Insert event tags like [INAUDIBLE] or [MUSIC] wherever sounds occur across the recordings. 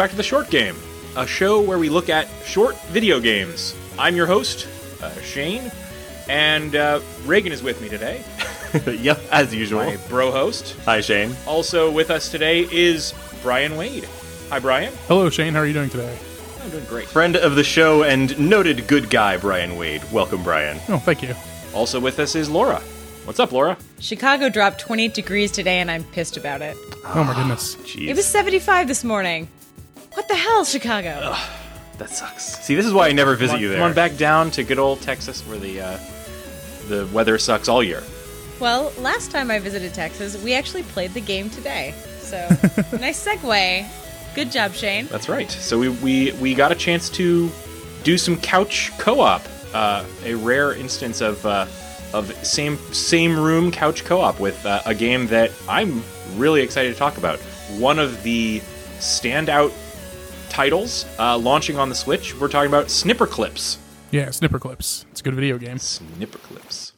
back to the Short Game, a show where we look at short video games. I'm your host, uh, Shane, and uh, Reagan is with me today, [LAUGHS] yep, as usual. my bro host. Hi, Shane. Also with us today is Brian Wade. Hi, Brian. Hello, Shane. How are you doing today? I'm doing great. Friend of the show and noted good guy, Brian Wade. Welcome, Brian. Oh, thank you. Also with us is Laura. What's up, Laura? Chicago dropped 28 degrees today, and I'm pissed about it. Oh my goodness. Jeez. It was 75 this morning. What the hell, Chicago? that sucks. See, this is why I never visit Come on, you there. come on back down to good old Texas, where the uh, the weather sucks all year. Well, last time I visited Texas, we actually played the game today. So, [LAUGHS] nice segue. Good job, Shane. That's right. So we we, we got a chance to do some couch co-op, uh, a rare instance of uh, of same same room couch co-op with uh, a game that I'm really excited to talk about. One of the standout titles uh, launching on the Switch. We're talking about Snipper Clips. Yeah, Snipper Clips. It's a good video game. Snipper Clips.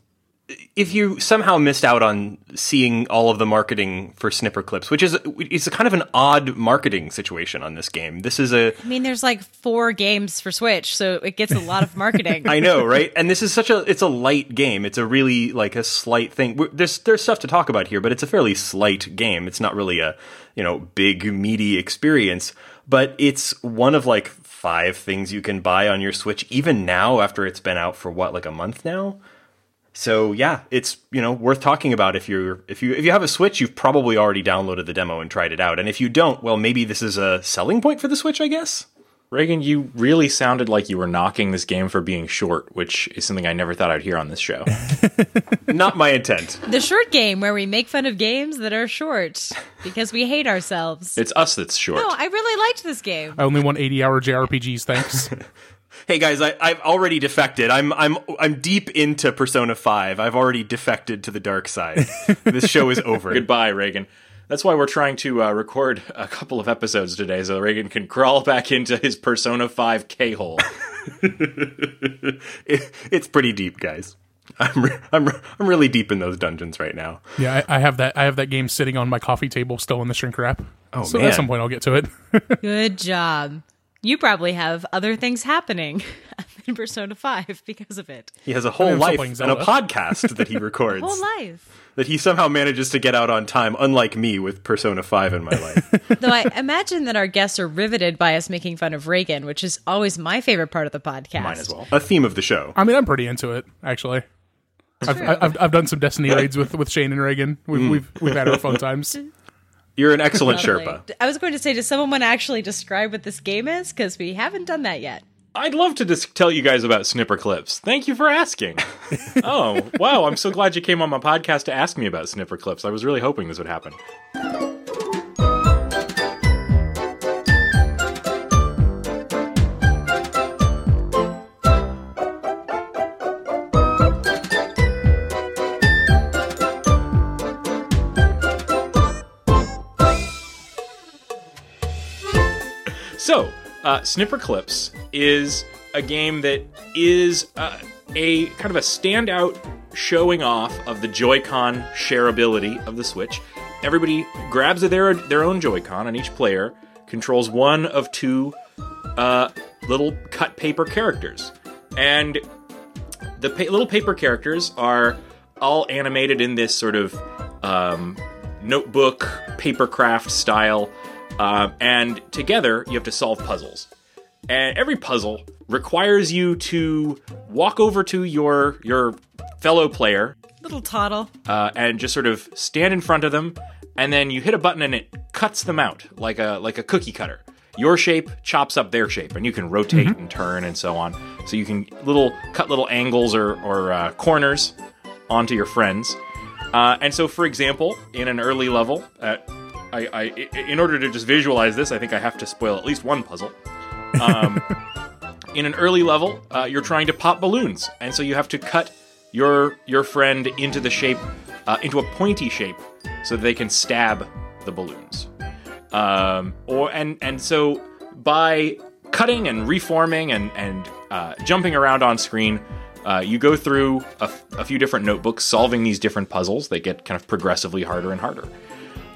If you somehow missed out on seeing all of the marketing for Snipper Clips, which is it's a kind of an odd marketing situation on this game. This is a I mean, there's like four games for Switch, so it gets a lot of [LAUGHS] marketing. I know, right? And this is such a it's a light game. It's a really like a slight thing. There's there's stuff to talk about here, but it's a fairly slight game. It's not really a, you know, big meaty experience, but it's one of like five things you can buy on your Switch even now after it's been out for what like a month now. So yeah, it's you know worth talking about if you're if you if you have a Switch, you've probably already downloaded the demo and tried it out. And if you don't, well, maybe this is a selling point for the Switch, I guess. Reagan, you really sounded like you were knocking this game for being short, which is something I never thought I'd hear on this show. [LAUGHS] Not my intent. the short game where we make fun of games that are short because we hate ourselves. it's us that's short. no, I really liked this game. I only want 80 hour JRPGs, thanks. [LAUGHS] Hey guys, I, I've already defected. I'm I'm I'm deep into Persona Five. I've already defected to the dark side. [LAUGHS] this show is over. Goodbye, Reagan. That's why we're trying to uh, record a couple of episodes today, so Reagan can crawl back into his Persona 5 K hole. [LAUGHS] It- it's pretty deep, guys. I'm re- I'm re- I'm really deep in those dungeons right now. yeah, I, I have that. I have that game sitting on my coffee table, still in the shrink wrap. Oh, so man. at some point I'll get to it. [LAUGHS] Good job. You probably have other things happening [LAUGHS] in Persona 5 because of it. He has a whole life playing and a podcast that he [LAUGHS] records Whole life. that he somehow manages to get out on time. Unlike me with Persona Five in my life. [LAUGHS] Though I imagine that our guests are riveted by us making fun of Reagan, which is always my favorite part of the podcast. Mine as well. a theme of the show. I mean, I'm pretty into it actually. I've, I've I've done some Destiny raids with with Shane and Reagan. We've mm. we've, we've had our fun times. You're an [LAUGHS] excellent Lovely. Sherpa. I was going to say, does someone want to actually describe what this game is? Because we haven't done that yet. I'd love to just tell you guys about Snipper Clips. Thank you for asking. [LAUGHS] oh, wow. I'm so glad you came on my podcast to ask me about Snipper Clips. I was really hoping this would happen. Uh, Snipper Clips is a game that is uh, a kind of a standout showing off of the Joy-Con shareability of the Switch. Everybody grabs their their own Joy-Con, and each player controls one of two uh, little cut paper characters, and the pa- little paper characters are all animated in this sort of um, notebook papercraft style, um, and together you have to solve puzzles. And every puzzle requires you to walk over to your your fellow player Little toddle. uh, and just sort of stand in front of them, and then you hit a button and it cuts them out like a like a cookie cutter. Your shape chops up their shape, and you can rotate and turn and so on. So you can little cut little angles or or uh, corners onto your friends. Uh, and so, for example, in an early level, uh, I, I in order to just visualize this, I think I have to spoil at least one puzzle. Um, [LAUGHS] in an early level, uh, you're trying to pop balloons, and so you have to cut your your friend into the shape, uh, into a pointy shape, so that they can stab the balloons. Um, or and and so by cutting and reforming and and uh, jumping around on screen, uh, you go through a, f- a few different notebooks, solving these different puzzles. They get kind of progressively harder and harder.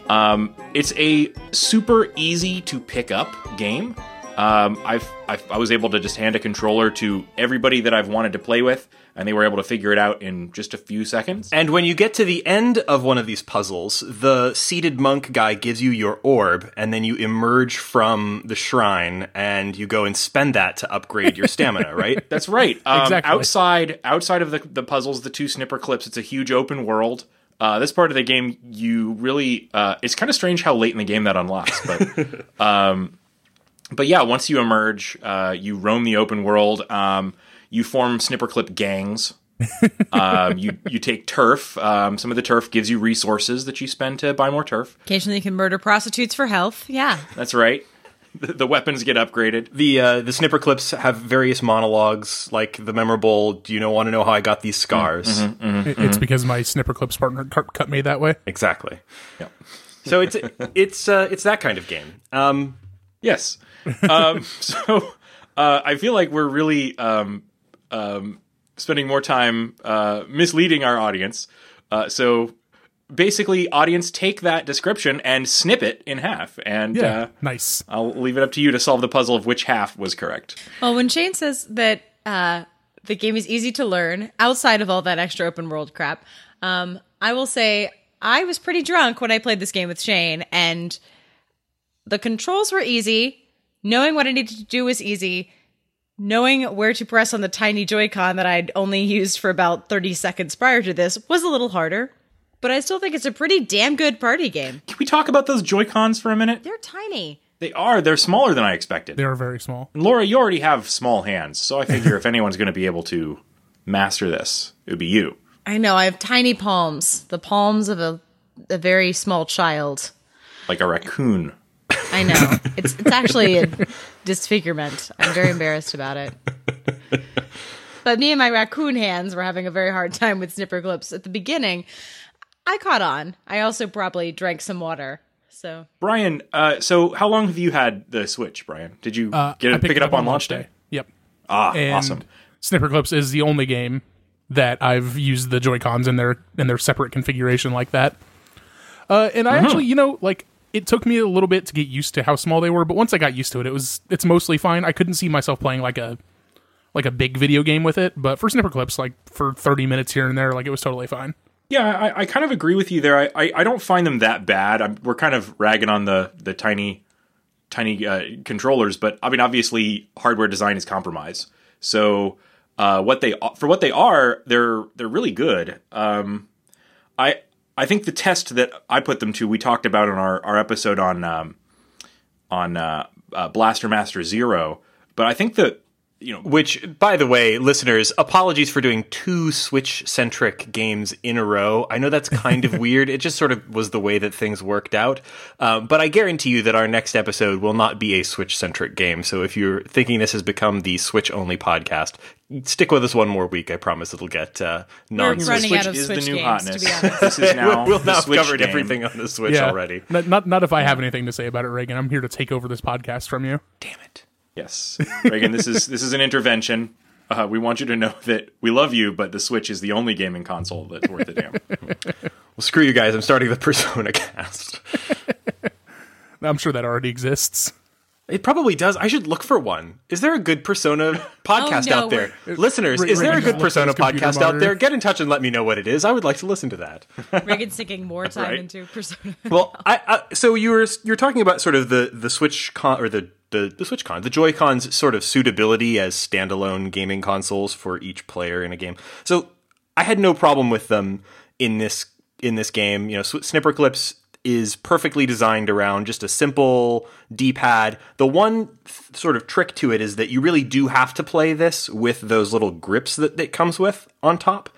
Um, it's a super easy to pick up game. Um, I've, I've I was able to just hand a controller to everybody that I've wanted to play with, and they were able to figure it out in just a few seconds. And when you get to the end of one of these puzzles, the seated monk guy gives you your orb, and then you emerge from the shrine and you go and spend that to upgrade your stamina, [LAUGHS] right? That's right. Um, Exactly. Outside, outside of the, the puzzles, the two snipper clips, it's a huge open world. Uh, this part of the game, you really, uh, it's kind of strange how late in the game that unlocks, but, [LAUGHS] um, but yeah, once you emerge, uh, you roam the open world. Um, you form snipper clip gangs. [LAUGHS] um, you you take turf. Um, some of the turf gives you resources that you spend to buy more turf. Occasionally, you can murder prostitutes for health. Yeah. That's right. The, the weapons get upgraded. The uh, the snipper clips have various monologues, like the memorable "Do you know want to know how I got these scars?" It- It's because my snipper clips partner cut cut me that way. Exactly. Yeah. So it's it's uh, it's that kind of game. Um, Yes. Um, [LAUGHS] so uh, I feel like we're really um, um, spending more time uh, misleading our audience. Uh, so basically, audience, take that description and snip it in half, and Yeah, uh, nice. I'll leave it up to you to solve the puzzle of which half was correct. Well, when Shane says that uh, the game is easy to learn outside of all that extra open world crap, um, I will say I was pretty drunk when I played this game with Shane, and the controls were easy. Knowing what I needed to do was easy. Knowing where to press on the tiny Joy-Con that I'd only used for about 30 seconds prior to this was a little harder. But I still think it's a pretty damn good party game. Can we talk about those Joy Cons for a minute? They're tiny. They are. They're smaller than I expected. They are very small. And Laura, you already have small hands, so I figure if [LAUGHS] anyone's going to be able to master this, it would be you. I know, I have tiny palms. The palms of a, a very small child. Like a raccoon. I know. It's it's actually a disfigurement. I'm very embarrassed about it. But me and my raccoon hands were having a very hard time with snipper clips at the beginning. I caught on. I also probably drank some water. So Brian, uh, so how long have you had the Switch, Brian? Did you Uh, get it, pick it up on launch day? Yep. Ah, And awesome. Snipper Clips is the only game that I've used the Joy Cons in their in their separate configuration like that. Uh, and I actually, you know, like it took me a little bit to get used to how small they were, but once I got used to it, it was it's mostly fine. I couldn't see myself playing like a like a big video game with it, but for Snipper Clips, like for thirty minutes here and there, like it was totally fine. Yeah, I, I kind of agree with you there. I, I, I don't find them that bad. I'm, we're kind of ragging on the the tiny tiny uh, controllers, but I mean, obviously, hardware design is compromise. So uh, what they for what they are, they're they're really good. Um, I I think the test that I put them to, we talked about in our, our episode on um, on uh, uh, Blaster Master Zero, but I think that you know Which, by the way, listeners, apologies for doing two Switch centric games in a row. I know that's kind of [LAUGHS] weird. It just sort of was the way that things worked out. Um, but I guarantee you that our next episode will not be a Switch centric game. So if you're thinking this has become the Switch only podcast, stick with us one more week. I promise it'll get uh, non Switch out of is Switch the new games, hotness. to be. This is [LAUGHS] now we'll the now have Switch covered game. everything on the Switch Yeah, already. Not, not not if I have anything to say about it, Reagan. I'm here to take over this podcast from you. Damn it. Yes, Reagan, this is this is an intervention. Uh, we want you to know that we love you, but the Switch is the only gaming console that's worth a damn. Well, screw you guys. I'm starting the [LAUGHS] Persona cast. I'm sure that already exists. It probably does. I should look for one. Is there a good Persona [LAUGHS] podcast Oh, no, out there? Listeners, is there a good just looked at Persona podcast out there? Get in touch and let me know what it is. I would like to listen to that. Reagan's sinking more [LAUGHS] time Right. into Persona. well, I, I so you were you're talking about sort of the the Switch con or the the, the Switch con, the Joy Cons sort of suitability as standalone gaming consoles for each player in a game. So I had no problem with them in this in this game. You know, Snipper Clips is perfectly designed around just a simple D-pad. The one th- sort of trick to it is that you really do have to play this with those little grips that it comes with on top.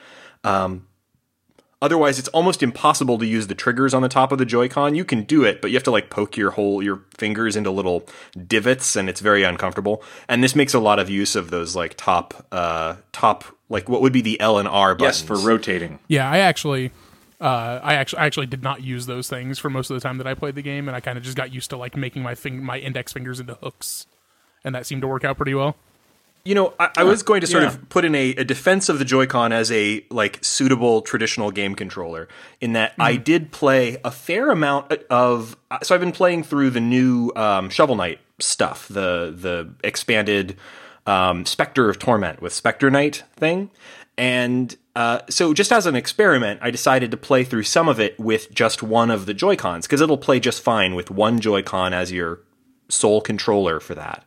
Otherwise, it's almost impossible to use the triggers on the top of the Joy-Con. You can do it, but you have to like poke your whole your fingers into little divots, and it's very uncomfortable. And this makes a lot of use of those like top, uh, top like what would be the L and R buttons. yes, for rotating. Yeah, I actually, uh, I actually, I actually did not use those things for most of the time that I played the game, and I kind of just got used to like making my fing- my index fingers into hooks, and that seemed to work out pretty well. You know, I, I was going to sort of put in a, a defense of the Joy-Con as a like suitable traditional game controller. In that, I did play a fair amount of. So I've been playing through the new um, Shovel Knight stuff, the the expanded um, Spectre of Torment with Spectre Knight thing, and uh, so just as an experiment, I decided to play through some of it with just one of the Joy Cons because it'll play just fine with one Joy Con as your sole controller for that,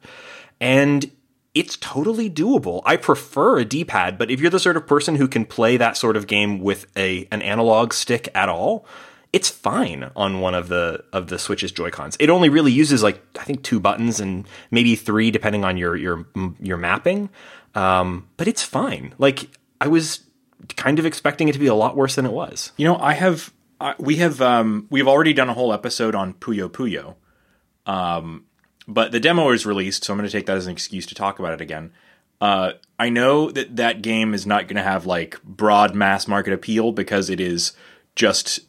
and it's totally doable. I prefer a D-pad, but if you're the sort of person who can play that sort of game with a an analog stick at all, it's fine on one of the of the Switch's Joy-Cons. It only really uses like I think two buttons and maybe three depending on your your your mapping. Um, but it's fine. Like I was kind of expecting it to be a lot worse than it was. You know, I have we have um, we've already done a whole episode on Puyo Puyo, um, but the demo is released, so I'm going to take that as an excuse to talk about it again. Uh, I know that that game is not going to have like broad mass market appeal because it is just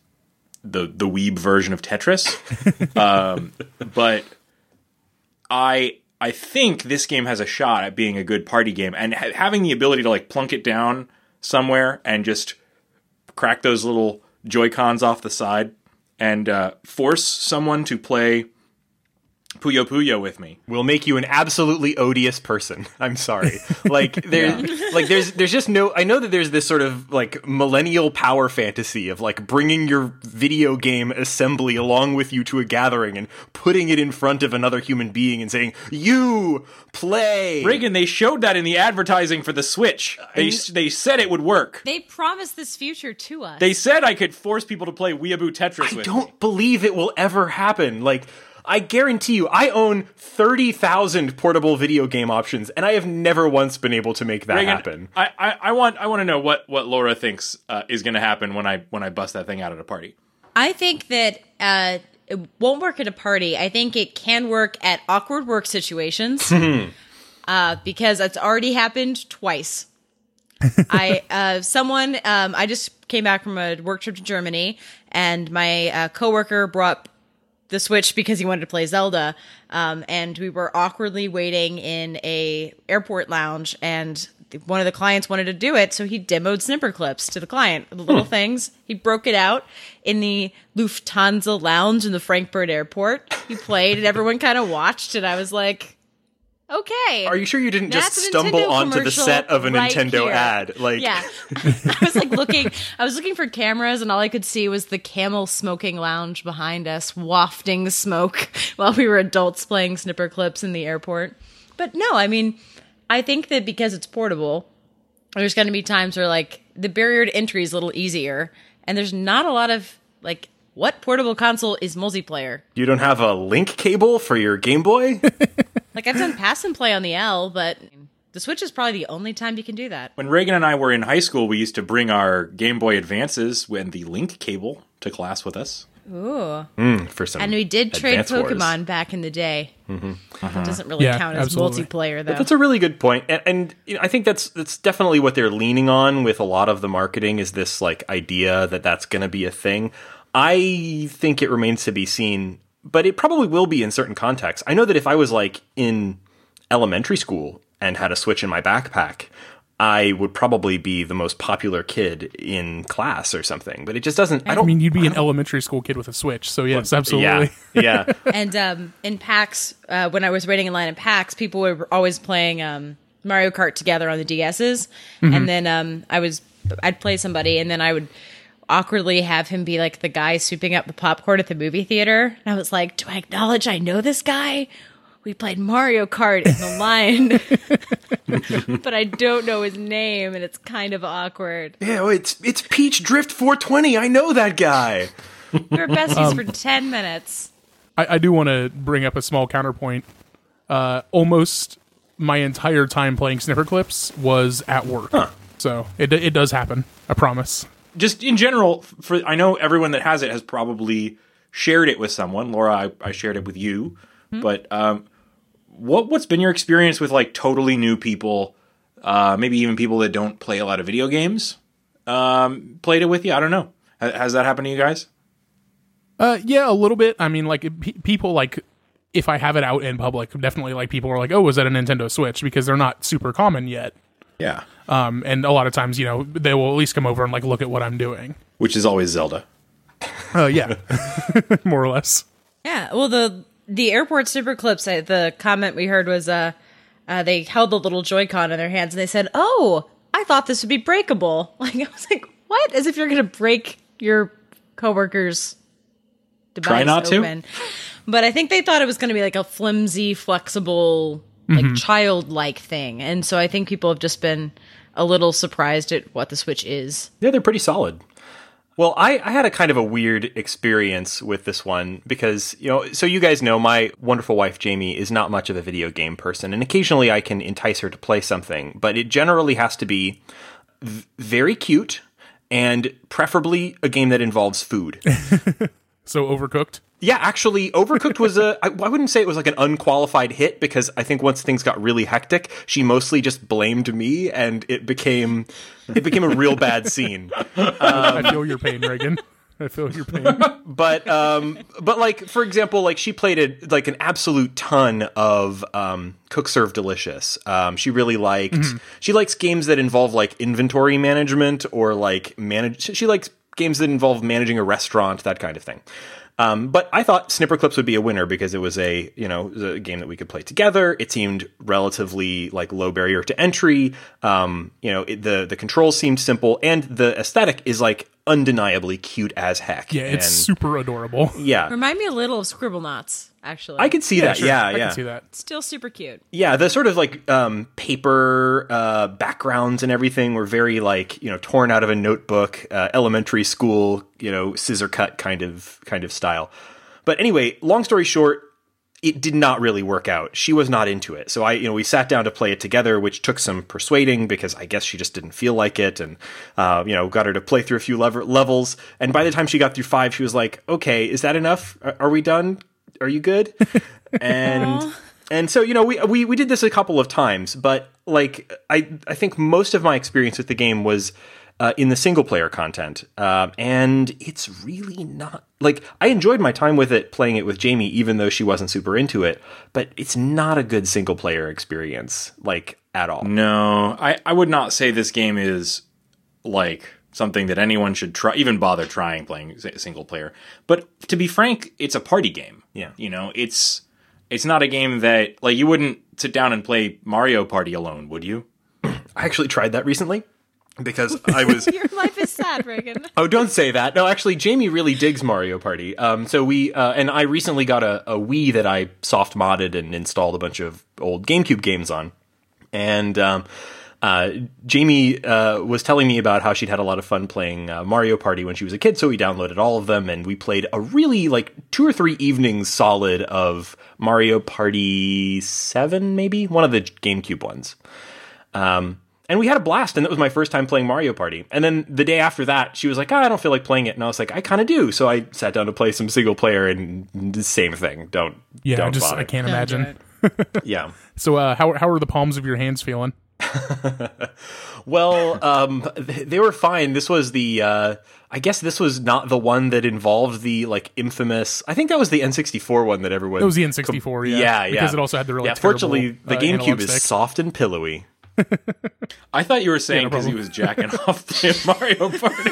the the weeb version of Tetris, [LAUGHS] um, but I I think this game has a shot at being a good party game and ha- having the ability to like plunk it down somewhere and just crack those little Joy Cons off the side and uh, force someone to play Puyo Puyo with me. will make you an absolutely odious person. [LAUGHS] I'm sorry. [LAUGHS] Like there like there's there's just no I know that there's this sort of like millennial power fantasy of like bringing your video game assembly along with you to a gathering and putting it in front of another human being and saying, "You play." Reagan, they showed that in the advertising for the Switch. They they said it would work. They promised this future to us. They said I could force people to play Weeaboo Tetris I with don't me. believe it will ever happen. Like I guarantee you, I own 30,000 portable video game options, and I have never once been able to make that Reagan, happen. I, I, I want I want to know what, what Laura thinks uh, is going to happen when I when I bust that thing out at a party. I think that uh, it won't work at a party. I think it can work at awkward work situations [LAUGHS] uh, because it's already happened twice. [LAUGHS] I uh, someone um, I just came back from a work trip to Germany, and my uh, coworker brought the Switch because he wanted to play Zelda, um, and we were awkwardly waiting in a airport lounge, and one of the clients wanted to do it, so he demoed snipper clips to the client, the little things. He broke it out in the Lufthansa lounge in the Frankfurt airport. He played, and everyone kind of watched, and I was like, okay. Are you sure you didn't just That's a stumble onto the set of a right Nintendo here. ad? Like, yeah, [LAUGHS] I was like looking. I was looking for cameras, and all I could see was the Camel Smoking Lounge behind us, wafting smoke [LAUGHS] while we were adults playing snipper clips in the airport. But no, I mean, I think that because it's portable, there's going to be times where like the barrier to entry is a little easier, and there's not a lot of like what portable console is multiplayer. you don't have a link cable for your Game Boy? [LAUGHS] Like I've done pass and play on the L, but the Switch is probably the only time you can do that. When Reagan and I were in high school, we used to bring our Game Boy Advances and the link cable to class with us. Ooh. Hmm, for some And we did trade Advance Wars. Pokemon back in the day. Mm-hmm. That doesn't really Yeah, count as absolutely. multiplayer, though. That's a really good point, and, and you know, I think that's that's definitely what they're leaning on with a lot of the marketing is this like idea that that's going to be a thing. I think it remains to be seen, but it probably will be in certain contexts. I know that if I was like in elementary school and had a Switch in my backpack, I would probably be the most popular kid in class or something. But it just doesn't. I I don't mean, you'd be an elementary school kid with a Switch, so yes, absolutely. Yeah, yeah. [LAUGHS] and um, in PAX, uh, when I was waiting in line in PAX, people were always playing um, Mario Kart together on the DSs. And then um, I was, I'd play somebody, and then I would awkwardly have him be like the guy souping up the popcorn at the movie theater. And I was like, do I acknowledge I know this guy? We played Mario Kart in the line, [LAUGHS] but I don't know his name, and it's kind of awkward. yeah, oh, it's it's Peach Drift 420. I know that guy. We were besties for 10 minutes. I, I do want to bring up a small counterpoint. Uh, almost my entire time playing snipper clips was at work, so it it does happen. I promise. Just in general, for I know everyone that has it has probably shared it with someone. Laura, I, I shared it with you. But um, what what's been your experience with like totally new people, uh, maybe even people that don't play a lot of video games, um, played it with you? I don't know. Ha- Has that happened to you guys? Uh, yeah, a little bit. I mean, like pe- people like if I have it out in public, definitely like people are like, "Oh, is that a Nintendo Switch?" Because they're not super common yet. Yeah. Um, and a lot of times, you know, they will at least come over and like look at what I'm doing. Which is always Zelda. [LAUGHS] Uh, yeah, [LAUGHS] more or less. Yeah. Well, the the airport super clips. uh, The comment we heard was, uh, uh, they held the little Joy-Con in their hands and they said, "Oh, I thought this would be breakable." [LAUGHS] Like I was like, "What? As if you're gonna break your coworker's device Try not to. But I think they thought it was gonna be like a flimsy, flexible, like childlike thing, and so I think people have just been a little surprised at what the Switch is. Yeah, they're pretty solid. Well, I, I had a kind of a weird experience with this one because, you know, so you guys know my wonderful wife Jamie is not much of a video game person, and occasionally I can entice her to play something, but it generally has to be v- very cute and preferably a game that involves food. [LAUGHS] So overcooked. Yeah, actually, Overcooked was a. I, I wouldn't say it was like an unqualified hit because I think once things got really hectic, she mostly just blamed me, and it became it became a real bad scene. I feel your pain, Reagan. I feel your pain. But um, but like for example, like she played a, like an absolute ton of um, Cook Serve Delicious. Um, she really liked. She likes games that involve like inventory management or like manage. She likes games that involve managing a restaurant, that kind of thing. Um, but I thought Snipper Clips would be a winner because it was a you know a game that we could play together. It seemed relatively like low barrier to entry. Um, you know it, the the controls seemed simple and the aesthetic is like undeniably cute as heck. Yeah, it's And- super adorable. yeah. Remind me a little of Scribblenauts, actually. I could see that. sure. Yeah, I yeah. can see that. Still super cute. Yeah, the sort of like um, paper uh, backgrounds and everything were very like you know torn out of a notebook, uh, elementary school, you know, scissor cut kind of kind of style. But anyway, long story short, it did not really work out. She was not into it. So I, you know, we sat down to play it together, which took some persuading because I guess she just didn't feel like it, and uh, you know, got her to play through a few lever- levels. And by the time she got through five, she was like, "Okay, is that enough? Are, are we done? Are you good?" [LAUGHS] and and so you know, we we we did this a couple of times, but like I I think most of my experience with the game was uh, in the single player content, um, and it's really not like I enjoyed my time with it playing it with Jamie, even though she wasn't super into it. But it's not a good single player experience, like at all. No, I, I would not say this game is like something that anyone should try, even bother trying playing s- single player. But to be frank, it's a party game. Yeah. you know, it's it's not a game that like you wouldn't sit down and play Mario Party alone, would you? [CLEARS THROAT] I actually tried that recently because [LAUGHS] I was Your life is sad, Reagan. [LAUGHS] Oh, don't say that. No, actually, Jamie really digs Mario Party. Um, so we uh, and I recently got a, a Wii that I soft modded and installed a bunch of old GameCube games on, and um, uh, Jamie uh, was telling me about how she'd had a lot of fun playing uh, Mario Party when she was a kid. So we downloaded all of them and we played a really like two or three evenings solid of Mario Party Seven, maybe one of the GameCube ones. Um, and we had a blast, and that was my first time playing Mario Party. And then the day after that, she was like, "Ah, "I don't feel like playing it," and I was like, "I kind of do." So I sat down to play some single player, and the same thing. Don't, Yeah, don't I just bother. I can't imagine. it. [LAUGHS] Yeah. So uh, how how are the palms of your hands feeling? [LAUGHS] Well, um, they were fine. This was the, uh, I guess this was not the one that involved the like infamous. I think that was the N64 one that everyone. It was the N64, yeah. yeah, yeah. Because it also had the really yeah. terrible, Fortunately, the uh, GameCube is stick. soft and pillowy. [LAUGHS] I thought you were saying no because he was jacking [LAUGHS] off playing Mario Party.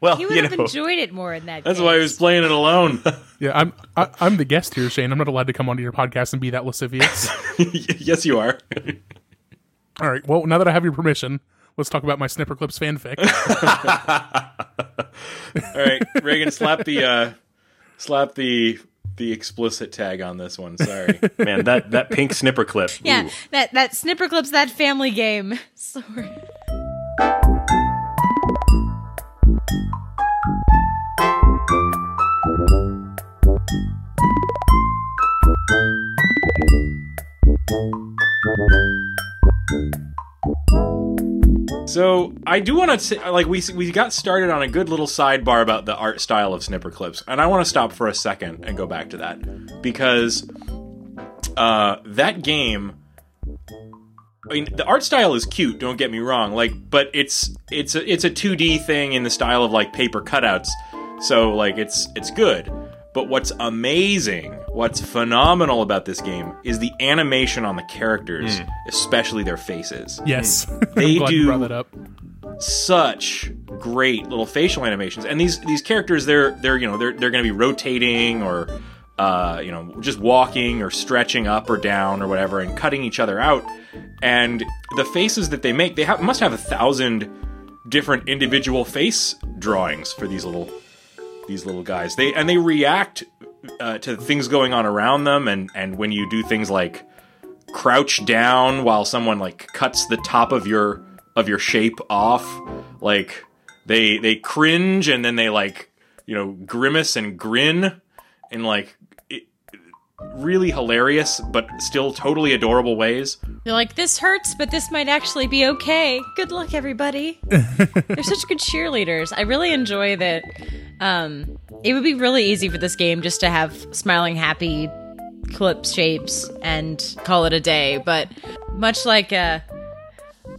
Well, He would you have know, enjoyed it more in that. That's case. why he was playing it alone. [LAUGHS] Yeah, I'm I, I'm the guest here, Shane. I'm not allowed to come onto your podcast and be that lascivious. [LAUGHS] yes, you are. All right. Well, now that I have your permission, let's talk about my Snipper Clips fanfic. [LAUGHS] All right, Reagan, slap the uh, slap the the explicit tag on this one. Sorry. man, that that pink snipper clip. Yeah, ooh. that that snipper clips that family game. Sorry. So I do want to say, like we we got started on a good little sidebar about the art style of snipper clips, and I want to stop for a second and go back to that because uh, that game. I mean, the art style is cute. Don't get me wrong. Like, but it's it's a it's a 2D thing in the style of like paper cutouts. So like it's it's good. But what's amazing, what's phenomenal about this game is the animation on the characters, especially their faces. Yes, [LAUGHS] They I'm glad you do- brought up. Such great little facial animations, and these these characters they're they're you know they're they're going to be rotating or uh, you know just walking or stretching up or down or whatever and cutting each other out, and the faces that they make they have must have a thousand different individual face drawings for these little these little guys. They and they react uh, to things going on around them, and and when you do things like crouch down while someone like cuts the top of your of your shape off, like they they cringe and then they like you know grimace and grin, and like really hilarious but still totally adorable ways. You're like, this hurts, but this might actually be okay. Good luck, everybody. [LAUGHS] They're such good cheerleaders. I really enjoy that. Um, it would be really easy for this game just to have smiling, happy clip shapes and call it a day. But much like uh,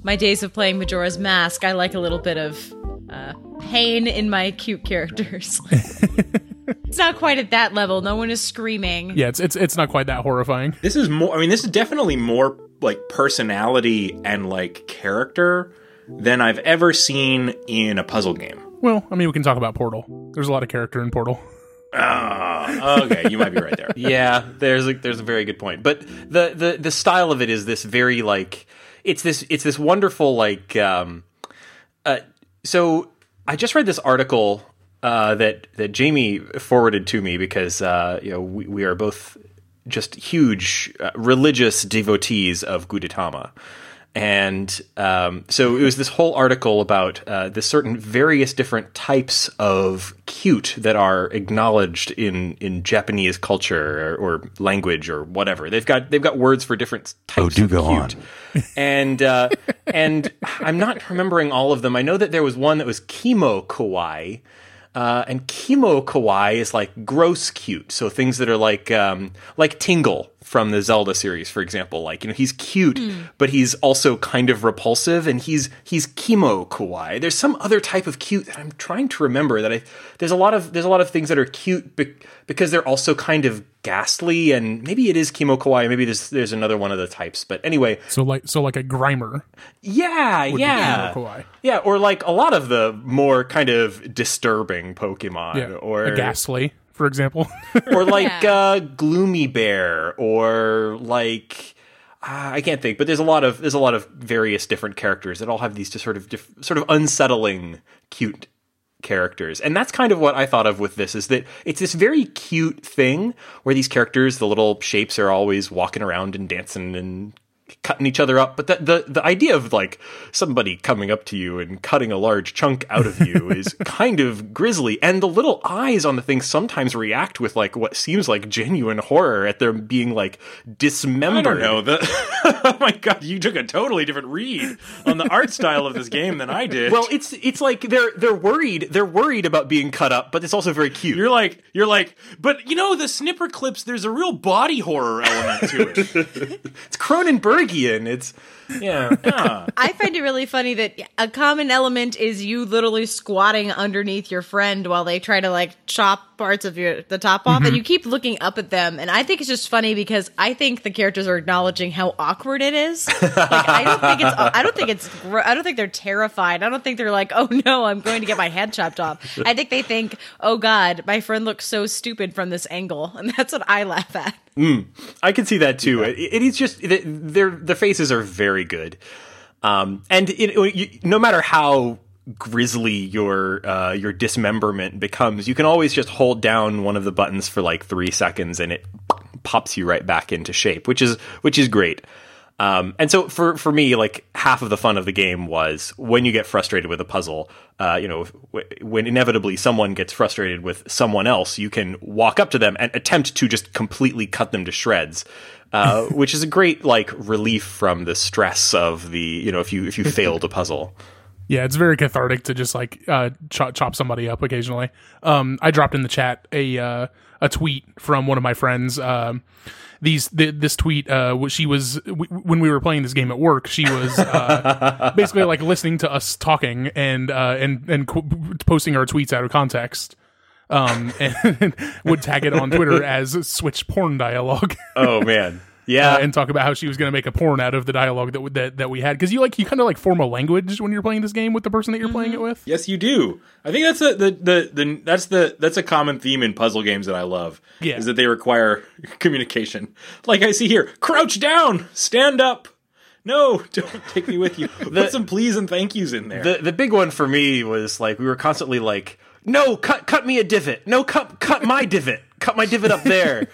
my days of playing Majora's Mask, I like a little bit of uh, pain in my cute characters. [LAUGHS] it's not quite at that level. No one is screaming. Yeah, it's it's it's not quite that horrifying. This is more. I mean, this is definitely more like personality and like character than I've ever seen in a puzzle game. Well, I mean, we can talk about Portal. There's a lot of character in Portal. Ah, okay, you might be right there. [LAUGHS] yeah, there's a, there's a very good point. But the, the the style of it is this very like it's this it's this wonderful like um uh so I just read this article uh that that Jamie forwarded to me because uh you know we, we are both just huge uh, religious devotees of Gudetama. And um, so it was this whole article about uh, the certain various different types of cute that are acknowledged in, in Japanese culture or, or language or whatever. They've got they've got words for different types. Oh, do of go cute. and uh, and I'm not remembering all of them. I know that there was one that was kimo kawaii. Uh, and kimo kawaii is like gross cute. So things that are like um, like Tingle from the Zelda series, for example. Like you know he's cute, hmm. but he's also kind of repulsive, and he's he's kimo kawaii. There's some other type of cute that I'm trying to remember. That I there's a lot of there's a lot of things that are cute be- because they're also kind of ghastly, and maybe it is kimo kawaii. Maybe there's there's another one of the types. But anyway, So like so like a Grimer. yeah, would yeah, Kimo Kawaii. yeah, or like a lot of the more kind of disturbing Pokemon, Yeah, or a Gastly, for example. [LAUGHS] or like Yeah. uh, Gloomy Bear, or like uh, I can't think, but there's a lot of there's a lot of various different characters that all have these just sort of diff- sort of unsettling, cute characters, and that's kind of what I thought of with this is that it's this very cute thing where these characters, the little shapes, are always walking around and dancing and cutting each other up but the, the the idea of like somebody coming up to you and cutting a large chunk out of you [LAUGHS] is kind of grisly and the little eyes on the thing sometimes react with like what seems like genuine horror at them being like dismembered I don't know. The [LAUGHS] oh my god, you took a totally different read on the art style of this game than I did. well it's it's like they're they're worried they're worried about being cut up but it's also very cute you're like you're like, but you know the snipper clips. There's a real body horror element to it. [LAUGHS] it's cronenbergian it's yeah Yeah. [LAUGHS] I find it really funny that a common element is you literally squatting underneath your friend while they try to like chop parts of your the top off, and you keep looking up at them. And I think it's just funny because I think the characters are acknowledging how awkward it is. Like I don't think it's I don't think it's I don't think they're terrified. I don't think they're like, oh no, I'm going to get my head chopped off. I think they think, oh god, my friend looks so stupid from this angle, and that's what I laugh at. I can see that too. It, it is just th- their their faces are very good, um, and it, you, no matter how grisly your uh, your dismemberment becomes, you can always just hold down one of the buttons for like three seconds, and it pops you right back into shape, which is which is great. Um, and so for for me, like half of the fun of the game was when you get frustrated with a puzzle. Uh, you know, w- when inevitably someone gets frustrated with someone else, you can walk up to them and attempt to just completely cut them to shreds. Uh, [LAUGHS] which is a great like relief from the stress of the you know if you if you failed a puzzle. Yeah, it's very cathartic to just like uh, chop, chop somebody up occasionally. Um, I dropped in the chat a uh, a tweet from one of my friends. Um, these th- this tweet, uh, she was w- when we were playing this game at work. She was uh, [LAUGHS] basically like listening to us talking and uh, and and qu- posting our tweets out of context. um, [LAUGHS] and would tag it on Twitter [LAUGHS] as Switch porn dialogue. Oh man. Yeah. uh, and talk about how she was going to make a porn out of the dialogue that that, that we had because you like you kind of like form a language when you're playing this game with the person that you're playing it with. Yes, you do. I think that's a, the, the the that's the that's a common theme in puzzle games that I love. Yeah. is that they require [LAUGHS] communication. Like I see here, crouch down, stand up. No, [LAUGHS] don't take me with you. [LAUGHS] Put some please and thank yous in there. the the big one for me was like we were constantly like, no, cut cut me a divot. No, cut cut my divot. Cut my divot up there.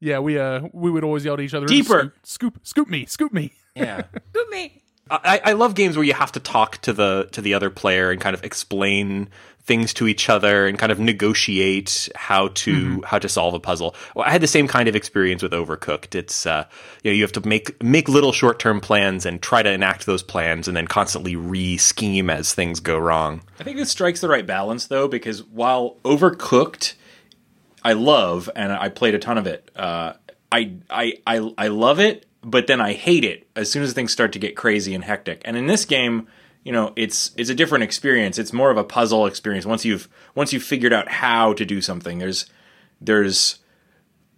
Yeah, we uh we would always yell at each other, Deeper. scoop, scoop, scoop me, scoop me. [LAUGHS] yeah. Boot me. I, I love games where you have to talk to the to the other player and kind of explain things to each other and kind of negotiate how to how to solve a puzzle. Well, I had the same kind of experience with Overcooked. It's uh, you know you have to make make little short term plans and try to enact those plans and then constantly re scheme as things go wrong. I think this strikes the right balance though, because while overcooked, I love and I played a ton of it. Uh, I I I I love it, but then I hate it as soon as things start to get crazy and hectic. And in this game, you know, it's it's a different experience. It's more of a puzzle experience. Once you've once you've figured out how to do something, there's there's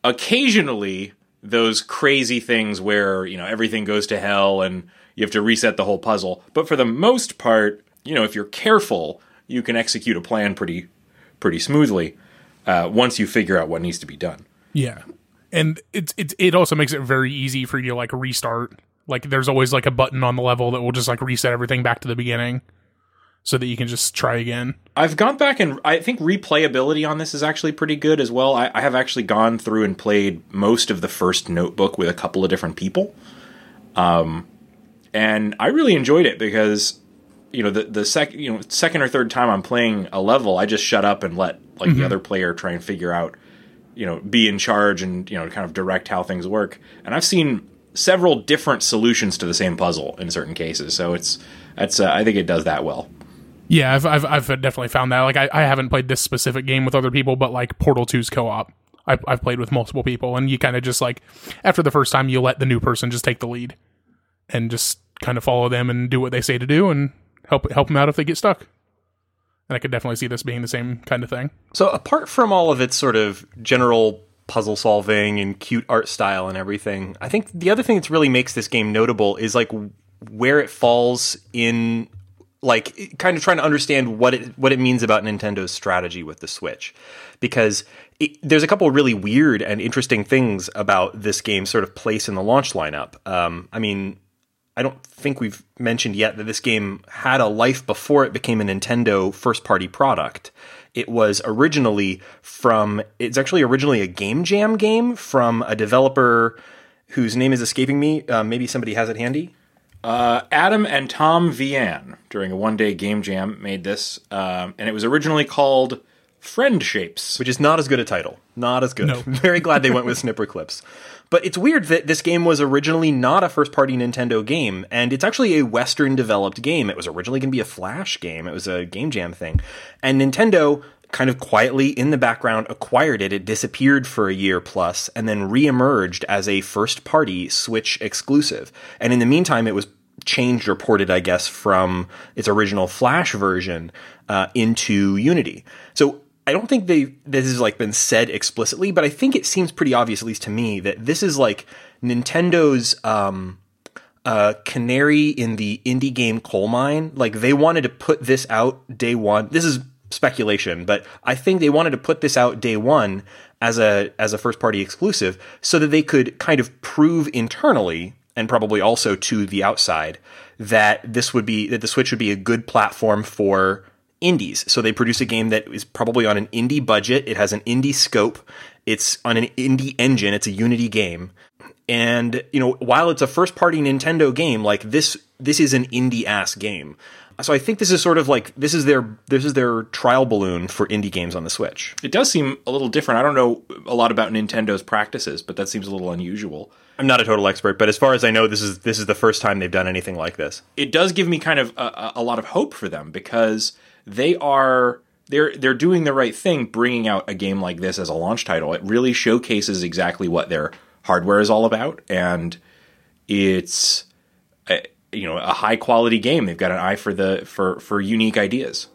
occasionally those crazy things where you know everything goes to hell and you have to reset the whole puzzle. But for the most part, you know, if you're careful, you can execute a plan pretty pretty smoothly uh, once you figure out what needs to be done. Yeah, and it's it's it also makes it very easy for you to like restart. Like there's always like a button on the level that will just like reset everything back to the beginning, so that you can just try again. I've gone back and I think replayability on this is actually pretty good as well. I, I have actually gone through and played most of the first notebook with a couple of different people. Um, and I really enjoyed it because, you know, the, the sec, you know, second or third time I'm playing a level, I just shut up and let like the other player try and figure out, you know, be in charge and, you know, kind of direct how things work. And I've seen several different solutions to the same puzzle in certain cases. So it's, that's, uh, I think it does that well. Yeah, I've I've, I've definitely found that. Like I, I haven't played this specific game with other people, but like Portal 2's co-op, I, I've played with multiple people, and you kind of just like after the first time, you let the new person just take the lead, and just kind of follow them and do what they say to do, and help help them out if they get stuck. And I could definitely see this being the same kind of thing. So apart from all of its sort of general puzzle solving and cute art style and everything, I think the other thing that really makes this game notable is like where it falls in like kind of trying to understand what it what it means about Nintendo's strategy with the Switch because it, there's a couple really weird and interesting things about this game's sort of place in the launch lineup. Um, I mean, I don't think we've mentioned yet that this game had a life before it became a Nintendo first party product. It was originally from, it's actually originally a Game Jam game from a developer whose name is escaping me. Uh, maybe somebody has it handy. Uh, Adam and Tom Vian during a one day game jam made this, um, and it was originally called Friend Shapes. which is not as good a title. Not as good. No. [LAUGHS] Very glad they went with Snipper Clips. But it's weird that this game was originally not a first party Nintendo game, and it's actually a Western developed game. It was originally going to be a Flash game, it was a Game Jam thing. And Nintendo kind of quietly in the background acquired it. It disappeared for a year plus and then reemerged as a first party Switch exclusive. And in the meantime, it was changed or ported, I guess, from its original Flash version uh, into Unity. So I don't think they this has like been said explicitly, but I think it seems pretty obvious, at least to me, that this is like Nintendo's um, uh, canary in the indie game coal mine. Like they wanted to put this out day one. This is speculation, but I think they wanted to put this out day one as a as a first party exclusive, so that they could kind of prove internally and probably also to the outside that this would be that the Switch would be a good platform for indies. So they produce a game that is probably on an indie budget. It has an indie scope. It's on an indie engine. It's a Unity game. And, you know, while it's a first party Nintendo game, like this this is an indie ass game. So I think this is sort of like this is their this is their trial balloon for indie games on the Switch. It does seem a little different. I don't know a lot about Nintendo's practices, but that seems a little unusual. I'm not a total expert, but as far as I know, this is this is the first time they've done anything like this. It does give me kind of a, a lot of hope for them because they are they're they're doing the right thing, bringing out a game like this as a launch title. It really showcases exactly what their hardware is all about, and it's a, you know a high quality game. They've got an eye for the for for unique ideas.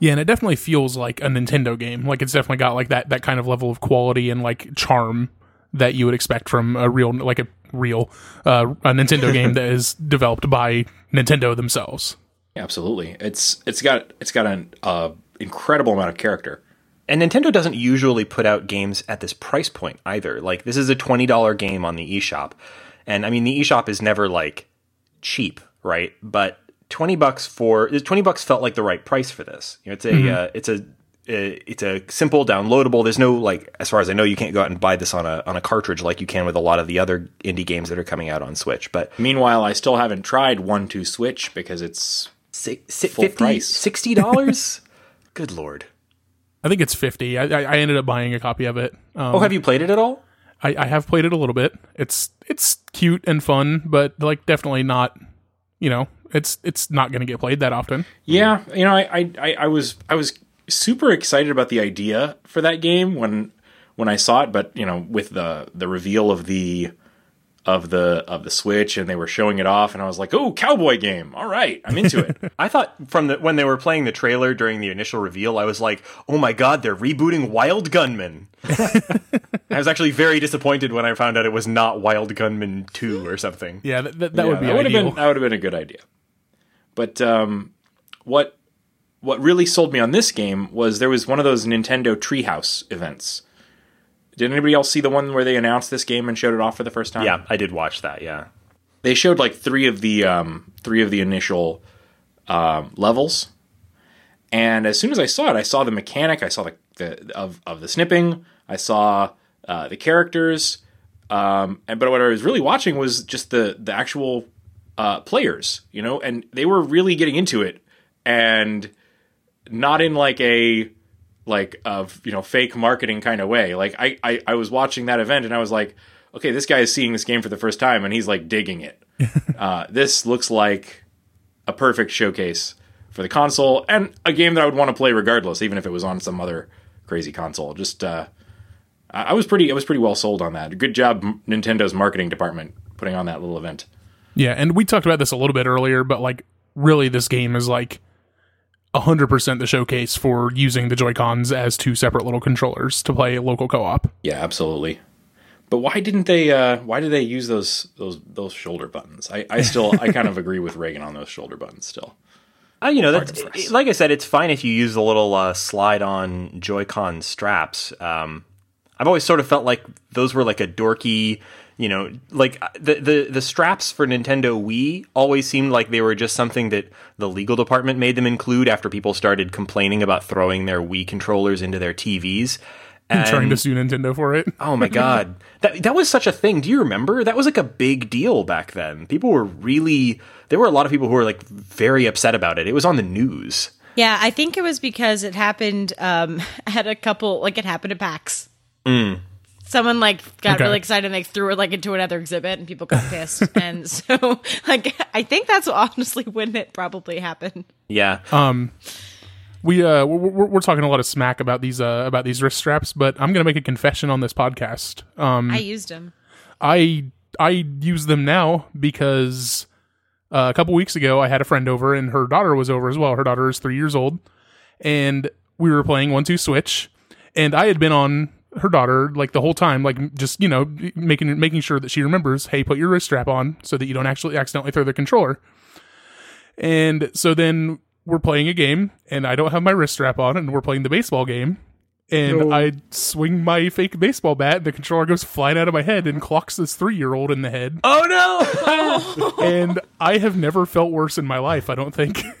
Yeah, and it definitely feels like a Nintendo game. Like it's definitely got like that that kind of level of quality and like charm that you would expect from a real like a real uh, a Nintendo game [LAUGHS] that is developed by Nintendo themselves. Absolutely, it's it's got it's got an uh, incredible amount of character. And Nintendo doesn't usually put out games at this price point either. Like this is a twenty dollar game on the eShop, and I mean the eShop is never like cheap, right? But twenty bucks for twenty bucks felt like the right price for this. You know, it's a mm-hmm. uh, it's a uh, it's a simple downloadable. There's no like, as far as I know, you can't go out and buy this on a on a cartridge like you can with a lot of the other indie games that are coming out on Switch. But meanwhile, I still haven't tried One Two Switch because it's si- si- full 50, price, [LAUGHS] sixty dollars. Good lord. I think it's fifty. I, I, ended up buying a copy of it. Um, oh, have you played it at all? I, I have played it a little bit. It's it's cute and fun, but like definitely not. You know, it's it's not going to get played that often. Yeah, you know, I, I I was I was super excited about the idea for that game when when I saw it, but you know, with the the reveal of the of the of the Switch and they were showing it off and I was like, "Oh, cowboy game. All right, I'm into it." [LAUGHS] I thought from the when they were playing the trailer during the initial reveal, I was like, "Oh my god, they're rebooting Wild Gunman." [LAUGHS] I was actually very disappointed when I found out it was not Wild Gunman 2 or something. Yeah, that, that, that yeah, would be that would have been that would have been a good idea. But um, what what really sold me on this game was there was one of those Nintendo Treehouse events did anybody else see the one where they announced this game and showed it off for the first time? Yeah, I did watch that. Yeah, they showed like three of the um, three of the initial um, levels, and as soon as I saw it, I saw the mechanic. I saw the, the of of the snipping. I saw uh, the characters. Um, and but what I was really watching was just the the actual uh, players, you know, and they were really getting into it, and not in like a like of you know fake marketing kind of way. Like I, I I was watching that event and I was like, okay, this guy is seeing this game for the first time and he's like digging it. [LAUGHS] uh, this looks like a perfect showcase for the console and a game that I would want to play regardless, even if it was on some other crazy console. Just uh, I was pretty I was pretty well sold on that. Good job, Nintendo's marketing department putting on that little event. Yeah, and we talked about this a little bit earlier, but like really, this game is like 100% the showcase for using the Joy Cons as two separate little controllers to play local co op. Yeah, absolutely. But why didn't they? Uh, why did they use those those those shoulder buttons? I, I still I kind of [LAUGHS] agree with Raygan on those shoulder buttons still. Uh, you know, that's, like I said, it's fine if you use the little uh, slide-on Joy-Con straps. Um, I've always sort of felt like those were like a dorky you know, like uh, the, the the straps for Nintendo Wii always seemed like they were just something that the legal department made them include after people started complaining about throwing their Wii controllers into their TVs. And, trying to sue Nintendo for it. [LAUGHS] oh my god, that that was such a thing. Do you remember? That was like a big deal back then. People were really there were a lot of people who were like very upset about it. It was on the news. Yeah, I think it was because it happened um, [LAUGHS] at a couple, like it happened at PAX. Mm someone like got okay. really excited and they threw it like into another exhibit and people got pissed. [LAUGHS] And so like i think that's honestly when it probably happened. Yeah. Um we uh we're, we're talking a lot of smack about these uh about these wrist straps but i'm gonna make a confession on this podcast. Um i used them i i use them now because uh, a couple weeks ago i had a friend over and her daughter was over as well. Her daughter is three years old. And we were playing one two switch and i had been on her daughter like the whole time like just you know making making sure that she remembers hey put your wrist strap on so that you don't actually accidentally throw the controller. And so then we're playing a game and i don't have my wrist strap on and we're playing the baseball game. And no. i swing my fake baseball bat and the controller goes flying out of my head and clocks this three-year-old in the head. Oh no! [LAUGHS] And i have never felt worse in my life i don't think. [LAUGHS]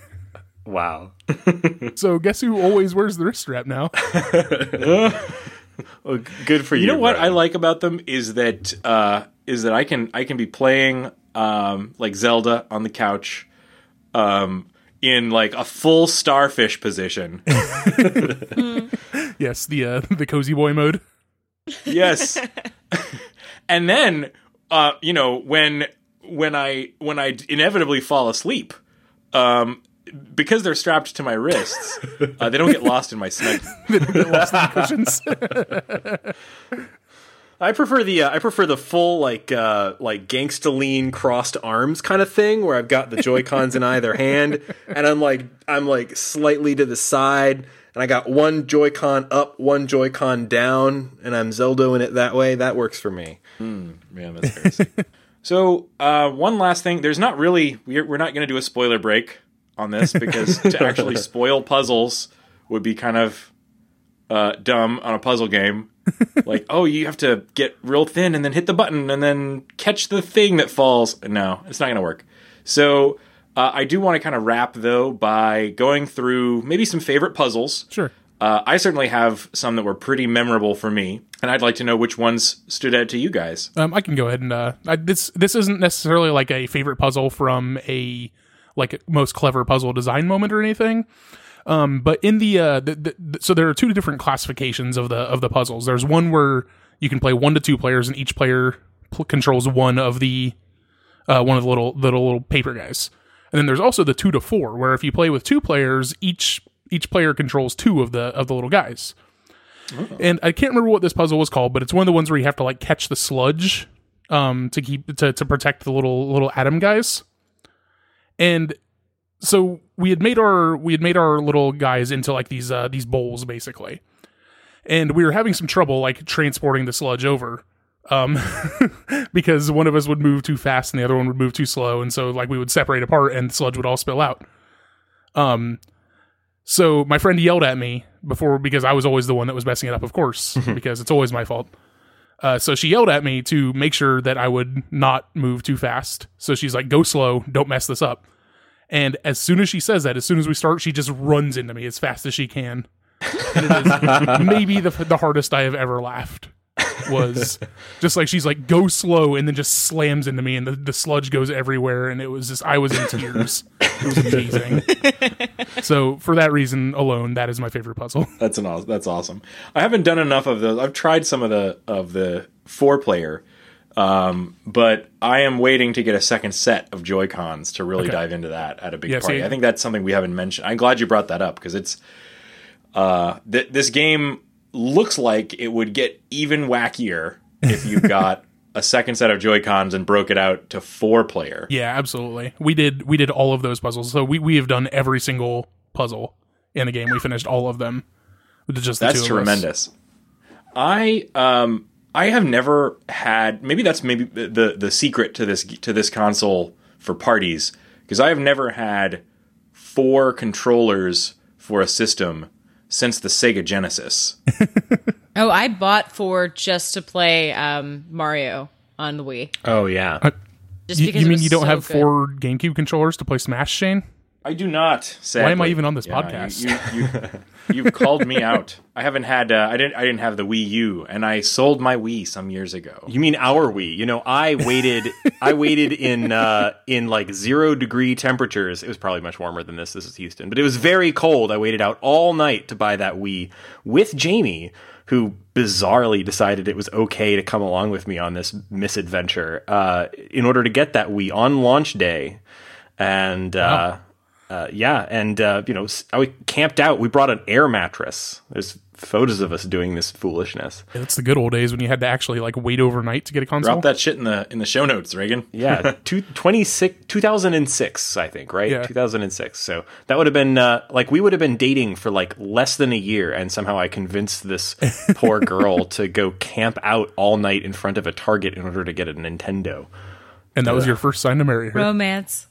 Wow. [LAUGHS] So guess who always wears the wrist strap now [LAUGHS] well, good for you. You know what I like about them is that uh, is that I can I can be playing um, like Zelda on the couch, um, in like a full starfish position. [LAUGHS] [LAUGHS] yes, the uh, the cozy boy mode. yes, and then uh, you know when when I when I inevitably fall asleep, um, because they're strapped to my wrists, uh, they don't get lost in my snug. [LAUGHS] they don't get lost in the cushions. [LAUGHS] I prefer the uh, I prefer the full like uh, like gangsta lean crossed arms kind of thing where I've got the Joy Cons in either hand and I'm like I'm like slightly to the side and I got one Joy-Con up, one Joy-Con down, and I'm Zeldoing it that way. That works for me. Man, that's crazy. [LAUGHS] so, uh, one last thing. There's not really. We're, we're not going to do a spoiler break on this because to actually [LAUGHS] spoil puzzles would be kind of uh, dumb on a puzzle game. like, oh, you have to get real thin and then hit the button and then catch the thing that falls. No, it's not going to work. So, uh, I do want to kind of wrap though by going through maybe some favorite puzzles. Sure. Uh, I certainly have some that were pretty memorable for me, and I'd like to know which ones stood out to you guys. Um, I can go ahead and uh, I, this this isn't necessarily like a favorite puzzle from a like most clever puzzle design moment or anything. Um, but in the, uh, the, the so there are two different classifications of the of the puzzles. There's one where you can play one to two players, and each player pl- controls one of the uh, one of the little little little paper guys. And then there's also the two to four, where if you play with two players, each each player controls two of the of the little guys. And I can't remember what this puzzle was called, but it's one of the ones where you have to like catch the sludge um to keep to, to protect the little little atom guys. And so we had made our we had made our little guys into like these uh these bowls basically. And we were having some trouble like transporting the sludge over. Um [LAUGHS] because one of us would move too fast and the other one would move too slow and so like we would separate apart and the sludge would all spill out. Um so my friend yelled at me before because I was always the one that was messing it up, of course, because it's always my fault. Uh, so she yelled at me to make sure that I would not move too fast. So she's like, "Go slow, don't mess this up." And as soon as she says that, as soon as we start, she just runs into me as fast as she can. And it is [LAUGHS] maybe the the hardest I have ever laughed was [LAUGHS] just like she's like go slow and then just slams into me and the, the sludge goes everywhere and it was just I was in tears. It was amazing. [LAUGHS] so for that reason alone, that is my favorite puzzle. [LAUGHS] That's an awesome. That's awesome. I haven't done enough of those. I've tried some of the of the four player, um, but I am waiting to get a second set of Joy Cons to really Okay. dive into that at a big Yeah, party. see- I think that's something we haven't mentioned. I'm glad you brought that up because it's uh, th- this game looks like it would get even wackier if you [LAUGHS] got a second set of Joy Cons and broke it out to four player. Yeah, absolutely. We did we did all of those puzzles. So we, we have done every single puzzle in the game. We finished all of them. With just the That's two of us. tremendous. I um I have never had maybe that's maybe the the secret to this to this console for parties because I have never had four controllers for a system since the Sega Genesis. [LAUGHS] Oh, I bought four just to play um, Mario on the Wii. Oh yeah. Just You, because you mean you don't so have good. four GameCube controllers to play Smash, Shane? I do not. Sadly. Why am I even on this Yeah, podcast? You, you, you, have called me out. I haven't had. Uh, I didn't. I didn't have the Wii U, and I sold my Wii some years ago. You mean our Wii? You know, I waited. I waited in uh, in like zero degree temperatures. It was probably much warmer than this. This is Houston, but it was very cold. I waited out all night to buy that Wii with Jamie, who bizarrely decided it was okay to come along with me on this misadventure uh, in order to get that Wii on launch day, and. Uh, uh, yeah, and uh, you know, we camped out. We brought an air mattress. There's photos of us doing this foolishness. It's the good old days when you had to actually like wait overnight to get a console. Drop that shit in the in the show notes, Raygan. [LAUGHS] Yeah, [LAUGHS] two, 26, 2006, I think, right? Yeah. 2006. So that would have been uh, like we would have been dating for like less than a year, and somehow I convinced this [LAUGHS] poor girl to go camp out all night in front of a Target in order to get a Nintendo. and that was your first sign to marry her. romance.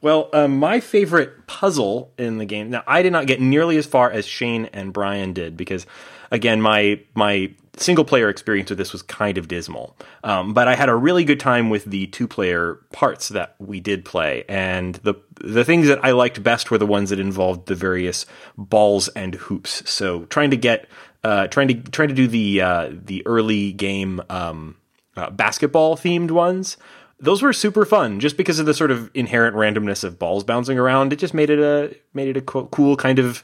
Well, um, my favorite puzzle in the game. Now, I did not get nearly as far as Shane and Brian did because, again, my my single player experience with this was kind of dismal. Um, but I had a really good time with the two player parts that we did play, and the the things that I liked best were the ones that involved the various balls and hoops. So trying to get uh, trying to trying to do the uh, the early game. Um, uh, basketball themed ones. Those were super fun just because of the sort of inherent randomness of balls bouncing around. It just made it a made it a co- cool kind of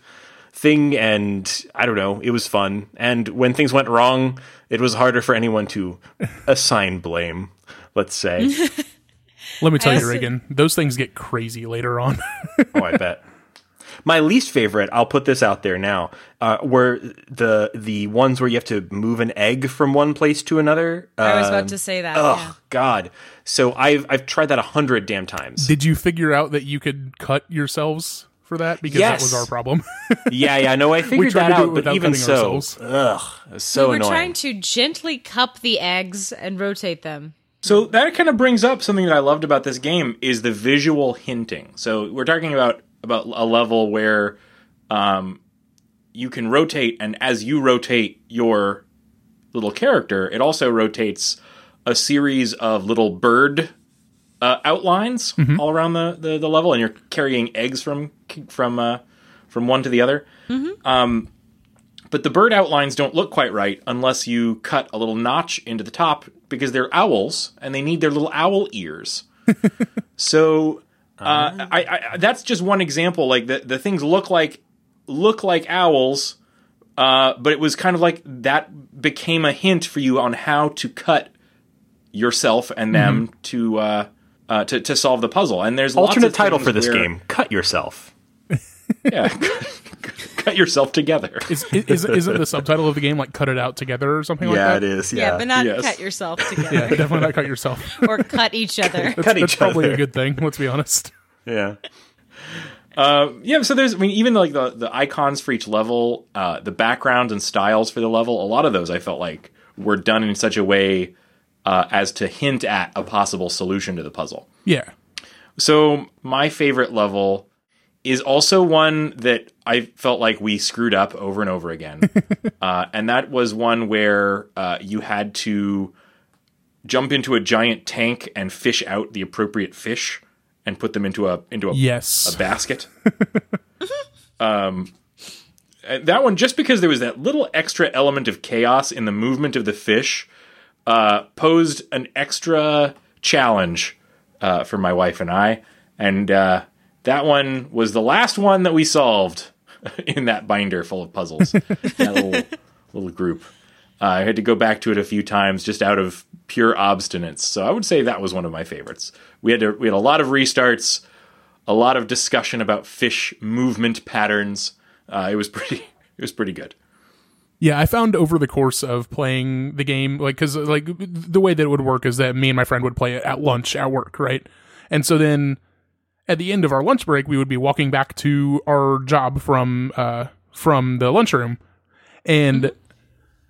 thing and I don't know, it was fun. And when things went wrong, it was harder for anyone to [LAUGHS] assign blame, let's say. [LAUGHS] Let me tell I you, Raygan, those things get crazy later on. [LAUGHS] oh, I bet. My least favorite, I'll put this out there now, uh, were the the ones where you have to move an egg from one place to another. I was Um, about to say that. Oh yeah. God! So I've I've tried that a hundred damn times. Did you figure out that you could cut yourselves for that? Because that was our problem. [LAUGHS] yeah, yeah. No, I figured tried that to do it out, but even so, ourselves. ugh, it was so we were annoying. trying to gently cup the eggs and rotate them. So that kind of brings up something that I loved about this game is the visual hinting. So we're talking about about a level where um, you can rotate, and as you rotate your little character, it also rotates a series of little bird uh, outlines all around the, the, the level, and you're carrying eggs from from uh, from one to the other. Um, but the bird outlines don't look quite right unless you cut a little notch into the top because they're owls and they need their little owl ears. [LAUGHS] so uh, I, I, that's just one example. Like the, the things look like look like owls, uh, but it was kind of like that became a hint for you on how to cut yourself and them to, uh, uh, to to solve the puzzle. And there's Alternate of title for this where- game: Cut yourself. [LAUGHS] Yeah, cut yourself together. is, is, isn't the subtitle of the game like "Cut It Out Together" or something like that? is. Yeah, but not Yes. cut yourself [LAUGHS] together but definitely not cut yourself. [LAUGHS] or cut each other. cut That's each probably other. a good thing. Let's be honest. Yeah. Yeah, so there's, I mean, even like the the icons for each level, uh, the backgrounds and styles for the level, a lot of those I felt like were done in such a way uh, as to hint at a possible solution to the puzzle. Yeah. So my favorite level is also one that I felt like we screwed up over and over again, [LAUGHS] uh, and that was one where uh, you had to jump into a giant tank and fish out the appropriate fish and put them into a into a Yes. a basket. [LAUGHS] um, that one, just because there was that little extra element of chaos in the movement of the fish, uh, posed an extra challenge uh, for my wife and I. And uh, that one was the last one that we solved [LAUGHS] in that binder full of puzzles. that little, [LAUGHS] little group. Uh, I had to go back to it a few times just out of pure obstinance. So I would say that was one of my favorites. We had to, we had a lot of restarts, a lot of discussion about fish movement patterns. Uh, it was pretty [LAUGHS] it was pretty good. Yeah, I found over the course of playing the game, like, because like the way that it would work is that me and my friend would play it at lunch at work, right? And so then at the end of our lunch break, we would be walking back to our job from uh from the lunchroom, and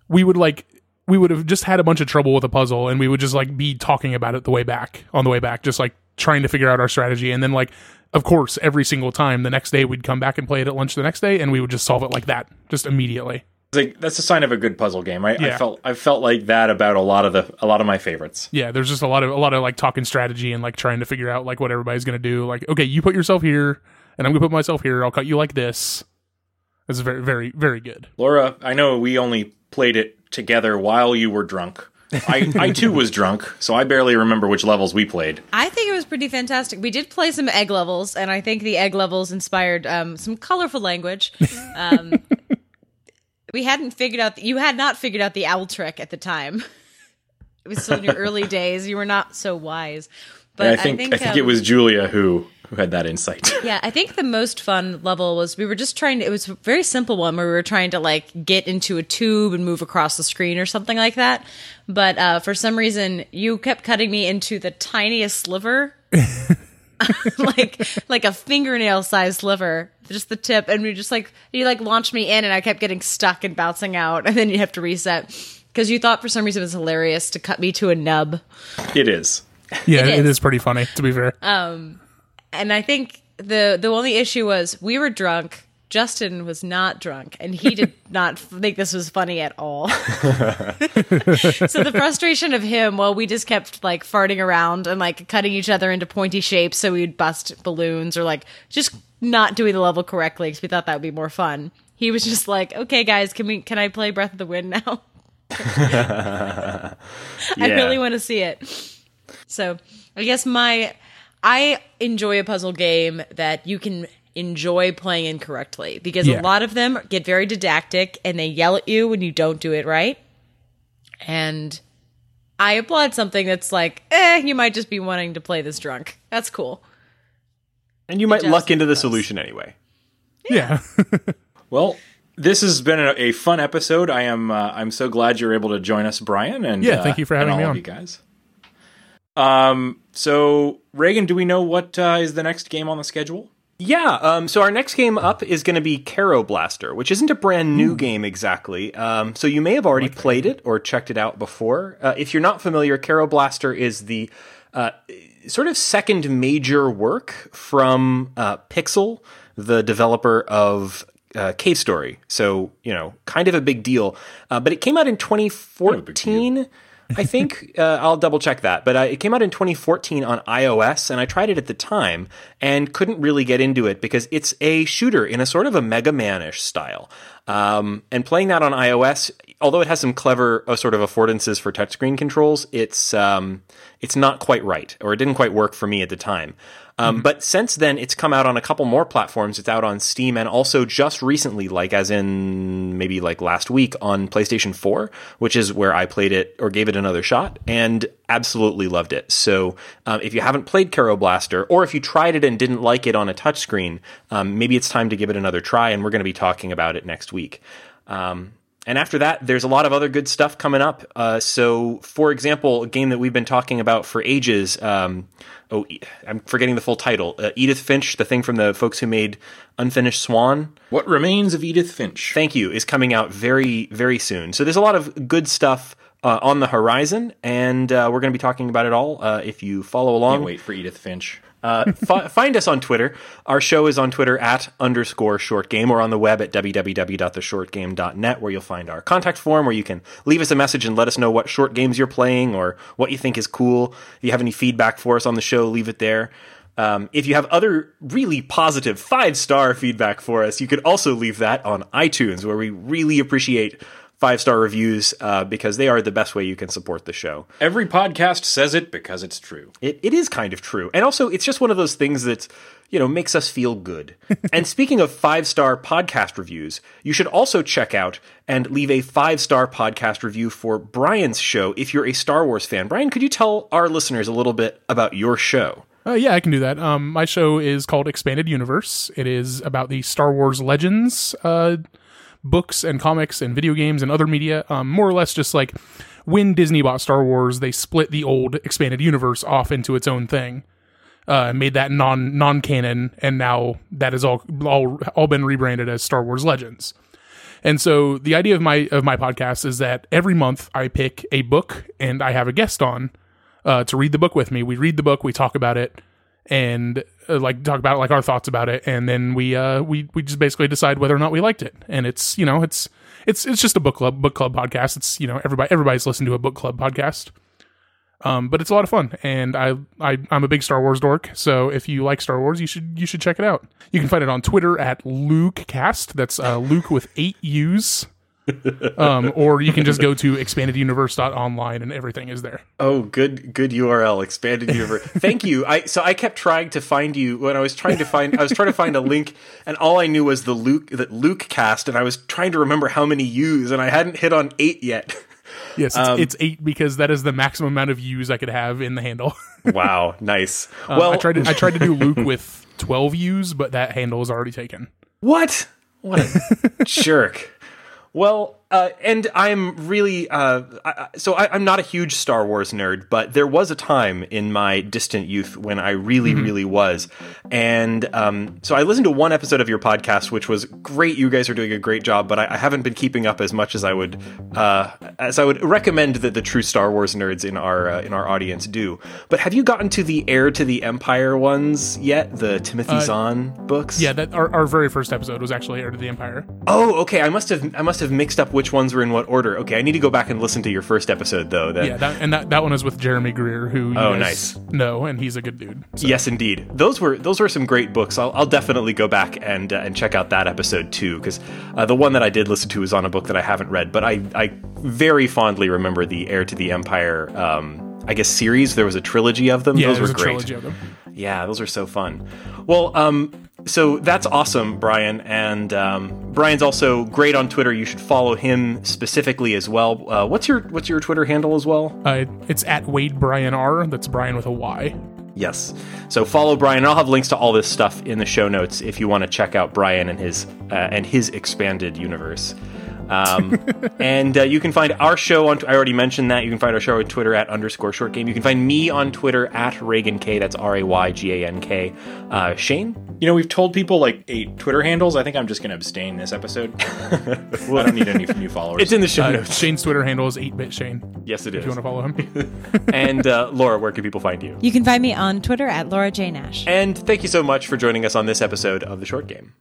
we would like we would have just had a bunch of trouble with a puzzle, and we would just like be talking about it the way back on the way back, just like trying to figure out our strategy, and then like. Of course, every single time the next day we'd come back and play it at lunch the next day, and we would just solve it like that, just immediately. It's like that's a sign of a good puzzle game. I, I felt I felt like that about a lot of the a lot of my favorites. yeah there's just a lot of a lot of like talking strategy and like trying to figure out like what everybody's gonna do like okay you put yourself here and i'm gonna put myself here i'll cut you like this it's very very very good Laura, I know we only played it together while you were drunk. I, I too was drunk, so I barely remember which levels we played. I think it was pretty fantastic. We did play some egg levels, and I think the egg levels inspired um, some colorful language. Um, we hadn't figured out you had not figured out the owl trick at the time. It was still in your early days. You were not so wise. But And I think I think, um, it was Julia who who had that insight. [LAUGHS] Yeah, I think the most fun level was we were just trying to. It was a very simple one where we were trying to like get into a tube and move across the screen or something like that. But uh, for some reason, you kept cutting me into the tiniest sliver, [LAUGHS] [LAUGHS] like like a fingernail sized sliver, just the tip, and we just like you like launched me in, and I kept getting stuck and bouncing out, and then you have to reset because you thought for some reason it was hilarious to cut me to a nub. it is. yeah It it is. is pretty funny to be fair Um, and I think the the only issue was we were drunk. Justin was not drunk, and he did [LAUGHS] not think this was funny at all. [LAUGHS] [LAUGHS] so the frustration of him, while we just kept like farting around and like cutting each other into pointy shapes, so we'd bust balloons or like just not doing the level correctly because we thought that would be more fun. He was just like, "Okay, guys, can we? Can I play Breath of the Wild now? I really want to see it." So I guess my I enjoy a puzzle game that you can enjoy playing incorrectly because Yeah. a lot of them get very didactic and they yell at you when you don't do it right. And I applaud something that's like, eh, you might just be wanting to play this drunk. That's cool. And you might Adjust luck into the those. solution anyway. Yeah. [LAUGHS] Well, this has been a, a fun episode. I am uh, I'm so glad you're able to join us, Brian. And Yeah, thank you for uh, and having me on. of you guys. Um. So Raygan, do we know what uh, is the next game on the schedule? Yeah, um, so our next game up is going to be Kero Blaster, which isn't a brand new game exactly. Um, so you may have already played it or checked it out before. Uh, if you're not familiar, Kero Blaster is the uh, sort of second major work from uh, Pixel, the developer of uh, Cave Story. So, you know, kind of a big deal. Uh, but it came out in 2014. I think uh, I'll double check that, but uh, it came out in 2014 on iOS, and I tried it at the time and couldn't really get into it because it's a shooter in a sort of a Mega Man-ish style. Um, and playing that on iOS, although it has some clever uh, sort of affordances for touchscreen controls, it's um, it's not quite right, or it didn't quite work for me at the time. Um, But since then, it's come out on a couple more platforms. It's out on Steam and also just recently, like as in maybe like last week on PlayStation 4, which is where I played it or gave it another shot and absolutely loved it. So um, if you haven't played Kero Blaster or if you tried it and didn't like it on a touchscreen, um, maybe it's time to give it another try. And we're going to be talking about it next week. Um, and after that, there's a lot of other good stuff coming up. Uh, so, for example, a game that we've been talking about for ages. Um, oh, I'm forgetting the full title. Uh, Edith Finch, the thing from the folks who made Unfinished Swan. What remains of Edith Finch? Thank you. Is coming out very, very soon. So there's a lot of good stuff uh, on the horizon, and uh, we're going to be talking about it all. Uh, if you follow along, Can't wait for Edith Finch. Uh, fi- find us on Twitter. Our show is on Twitter at underscore short game or on the web at www.theshortgame.net where you'll find our contact form where you can leave us a message and let us know what short games you're playing or what you think is cool. If you have any feedback for us on the show, leave it there. Um, if you have other really positive five star feedback for us, you could also leave that on iTunes where we really appreciate five star reviews uh, because they are the best way you can support the show. Every podcast says it because it's true. It, it is kind of true. And also, it's just one of those things that, you know, makes us feel good. [LAUGHS] and speaking of five star podcast reviews, you should also check out and leave a five star podcast review for Brian's show if you're a Star Wars fan. Brian, could you tell our listeners a little bit about your show? Uh, yeah, I can do that. Um, my show is called Expanded Universe. It is about the Star Wars Legends uh, books and comics and video games and other media. Um, more or less, just like when Disney bought Star Wars, they split the old Expanded Universe off into its own thing, uh, made that non non canon, and now that is all all all been rebranded as Star Wars Legends. And so the idea of my of my podcast is that every month I pick a book and I have a guest on uh, to read the book with me. We read the book, we talk about it, and uh, like talk about like our thoughts about it, and then we uh, we we just basically decide whether or not we liked it. And it's you know it's it's it's just a book club book club podcast. It's you know everybody everybody's listened to a book club podcast. Um, but it's a lot of fun, and I, I I'm a big Star Wars dork. So if you like Star Wars, you should you should check it out. You can find it on Twitter at LukeCast. That's uh, Luke with eight U's. Um, or you can just go to expandeduniverse.online and everything is there. Oh, good, good URL, expanded universe. Thank you. I so I kept trying to find you when I was trying to find I was trying to find a link, and all I knew was the Luke that Luke cast, and I was trying to remember how many U's, and I hadn't hit on eight yet. [LAUGHS] Yes, it's, it's eight because that is the maximum amount of U's I could have in the handle. [LAUGHS] wow, nice. Um, well, I tried to I tried to do [LAUGHS] Luke with twelve U's, but that handle is already taken. What? What a jerk. Well, uh, and I'm really uh, I, so I, I'm not a huge Star Wars nerd, but there was a time in my distant youth when I really, really was, and um, so I listened to one episode of your podcast, which was great. You guys are doing a great job, but I, I haven't been keeping up as much as I would uh, as I would recommend that the true Star Wars nerds in our uh, in our audience do. But have you gotten to the Heir to the Empire ones yet? The Timothy Zahn books? Yeah, that our, our very first episode was actually Heir to the Empire. Oh, okay. I must have I must have mixed up which ones were in what order. Okay, I need to go back and listen to your first episode though. Then. Yeah, that, and that, that one is with Jeremy Greer, who you Oh, guys nice. know, and he's a good dude. So, Yes, indeed. Those were those were some great books. I'll, I'll definitely go back and uh, and check out that episode too, because uh, the one that I did listen to is on a book that I haven't read, but I I very fondly remember the Heir to the Empire. Um, I guess series. There was a trilogy of them. yeah, those were a great. trilogy of them. Yeah, those are so fun. Well, um, so that's awesome, Brian. And um, Brian's also great on Twitter. You should follow him specifically as well. Uh, what's your What's your Twitter handle as well? Uh, it's at Wade Brian R. That's Brian with a Y. Yes. So follow Brian, and I'll have links to all this stuff in the show notes if you want to check out Brian and his uh, and his expanded universe. Um, [LAUGHS] and uh, you can find our show on. I already mentioned that. You can find our show on Twitter at underscore short game. You can find me on Twitter at Raygan K. That's R A Y G A N K. Uh, Shane. You know, we've told people like eight Twitter handles. I think I'm just going to abstain this episode. [LAUGHS] I don't need any from new followers. It's in the show Uh, notes. Shane's Twitter handle is 8bit Shane. Yes, it If you want to follow him. [LAUGHS] and uh, Laura, where can people find you? You can find me on Twitter at Laura J. Nash. And thank you so much for joining us on this episode of the Short Game.